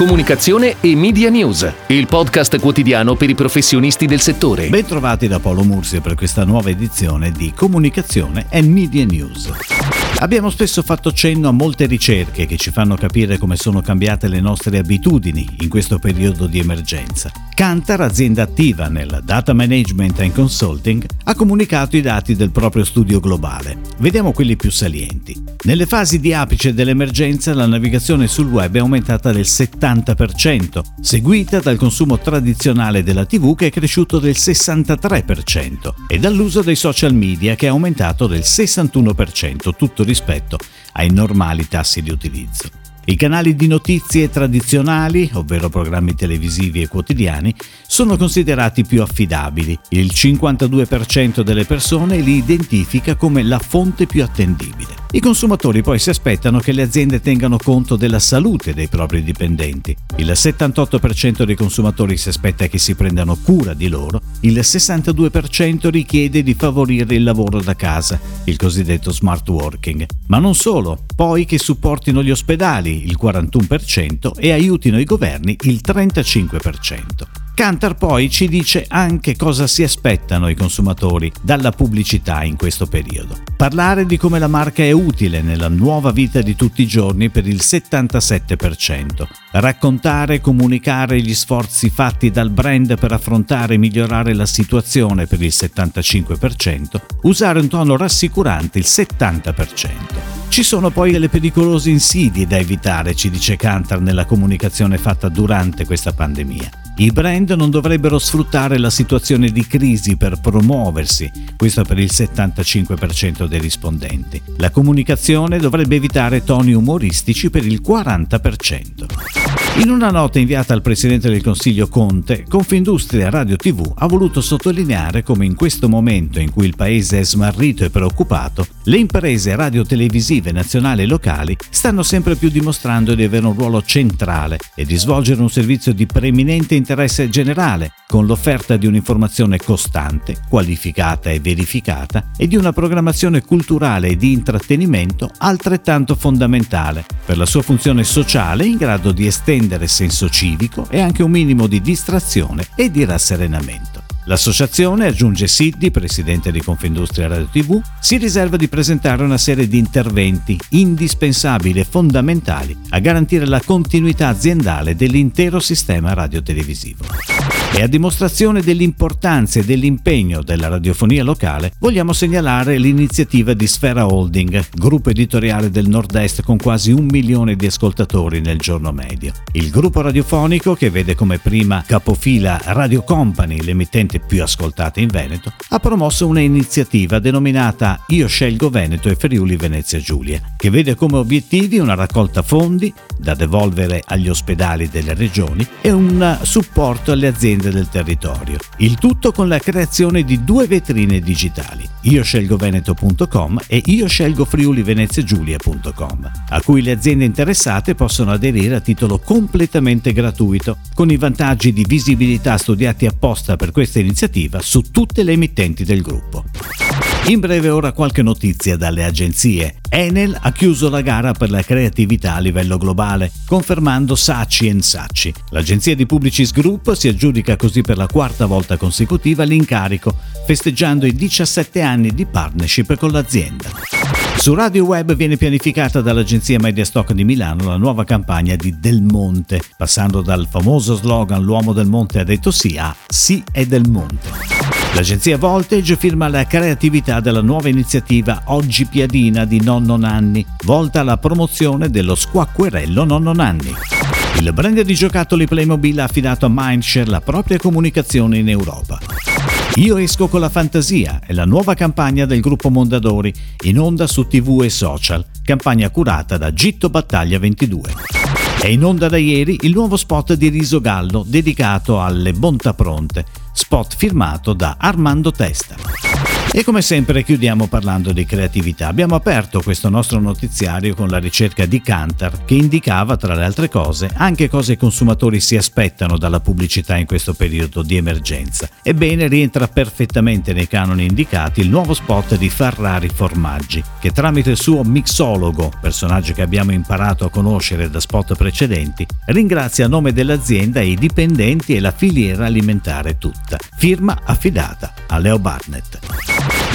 comunicazione e media news, il podcast quotidiano per i professionisti del settore. Bentrovati da Paolo Mursi per questa nuova edizione di Comunicazione e Media News. Abbiamo spesso fatto cenno a molte ricerche che ci fanno capire come sono cambiate le nostre abitudini in questo periodo di emergenza. Cantar, azienda attiva nel data management and consulting, ha comunicato i dati del proprio studio globale. Vediamo quelli più salienti. Nelle fasi di apice dell'emergenza la navigazione sul web è aumentata del 70%, seguita dal consumo tradizionale della TV che è cresciuto del 63% e dall'uso dei social media che è aumentato del 61%, tutto rispetto ai normali tassi di utilizzo. I canali di notizie tradizionali, ovvero programmi televisivi e quotidiani, sono considerati più affidabili. Il 52% delle persone li identifica come la fonte più attendibile. I consumatori poi si aspettano che le aziende tengano conto della salute dei propri dipendenti. Il 78% dei consumatori si aspetta che si prendano cura di loro, il 62% richiede di favorire il lavoro da casa, il cosiddetto smart working. Ma non solo, poi che supportino gli ospedali, il 41%, e aiutino i governi, il 35%. Cantar poi ci dice anche cosa si aspettano i consumatori dalla pubblicità in questo periodo. Parlare di come la marca è utile nella nuova vita di tutti i giorni per il 77%. Raccontare e comunicare gli sforzi fatti dal brand per affrontare e migliorare la situazione per il 75%. Usare un tono rassicurante il 70%. Ci sono poi delle pericolose insidie da evitare, ci dice Cantar nella comunicazione fatta durante questa pandemia. I brand non dovrebbero sfruttare la situazione di crisi per promuoversi, questo per il 75% dei rispondenti. La comunicazione dovrebbe evitare toni umoristici per il 40%. In una nota inviata al Presidente del Consiglio Conte, Confindustria Radio TV ha voluto sottolineare come in questo momento in cui il Paese è smarrito e preoccupato, le imprese radio-televisive nazionali e locali stanno sempre più dimostrando di avere un ruolo centrale e di svolgere un servizio di preeminente interesse generale, con l'offerta di un'informazione costante, qualificata e verificata e di una programmazione culturale e di intrattenimento altrettanto fondamentale per la sua funzione sociale in grado di estendere senso civico e anche un minimo di distrazione e di rasserenamento. L'associazione, aggiunge Siddi, presidente di Confindustria Radio TV, si riserva di presentare una serie di interventi indispensabili e fondamentali a garantire la continuità aziendale dell'intero sistema radiotelevisivo. E a dimostrazione dell'importanza e dell'impegno della radiofonia locale, vogliamo segnalare l'iniziativa di Sfera Holding, gruppo editoriale del Nord-Est con quasi un milione di ascoltatori nel giorno medio. Il gruppo radiofonico, che vede come prima capofila Radio Company, l'emittente più ascoltata in Veneto, ha promosso un'iniziativa denominata Io scelgo Veneto e Friuli Venezia Giulia, che vede come obiettivi una raccolta fondi da devolvere agli ospedali delle regioni e un supporto alle aziende del territorio. Il tutto con la creazione di due vetrine digitali, io scelgo veneto.com e io scelgo friuliveneziagiulia.com, a cui le aziende interessate possono aderire a titolo completamente gratuito, con i vantaggi di visibilità studiati apposta per questa iniziativa su tutte le emittenti del gruppo. In breve ora qualche notizia dalle agenzie. Enel ha chiuso la gara per la creatività a livello globale, confermando Saatchi Saatchi. L'agenzia di Publicis Group si aggiudica così per la quarta volta consecutiva l'incarico, festeggiando i 17 anni di partnership con l'azienda. Su Radio Web viene pianificata dall'agenzia Mediastock di Milano la nuova campagna di Del Monte, passando dal famoso slogan L'uomo del monte ha detto sì a Sì è del monte. L'agenzia Voltage firma la creatività della nuova iniziativa Oggi Piadina di Nonno Nanni, volta alla promozione dello squacquerello Nonno Nanni. Il brand di giocattoli Playmobil ha affidato a Mindshare la propria comunicazione in Europa. Io esco con la fantasia è la nuova campagna del gruppo Mondadori, in onda su TV e social, campagna curata da Gitto Battaglia 22. È in onda da ieri il nuovo spot di Riso Gallo dedicato alle bontà pronte, spot firmato da Armando Testa. E come sempre chiudiamo parlando di creatività. Abbiamo aperto questo nostro notiziario con la ricerca di Kantar che indicava, tra le altre cose, anche cosa i consumatori si aspettano dalla pubblicità in questo periodo di emergenza. Ebbene, rientra perfettamente nei canoni indicati il nuovo spot di Ferrari Formaggi, che tramite il suo mixologo, personaggio che abbiamo imparato a conoscere da spot precedenti, ringrazia a nome dell'azienda i dipendenti e la filiera alimentare tutta. Firma affidata a Leo Barnett.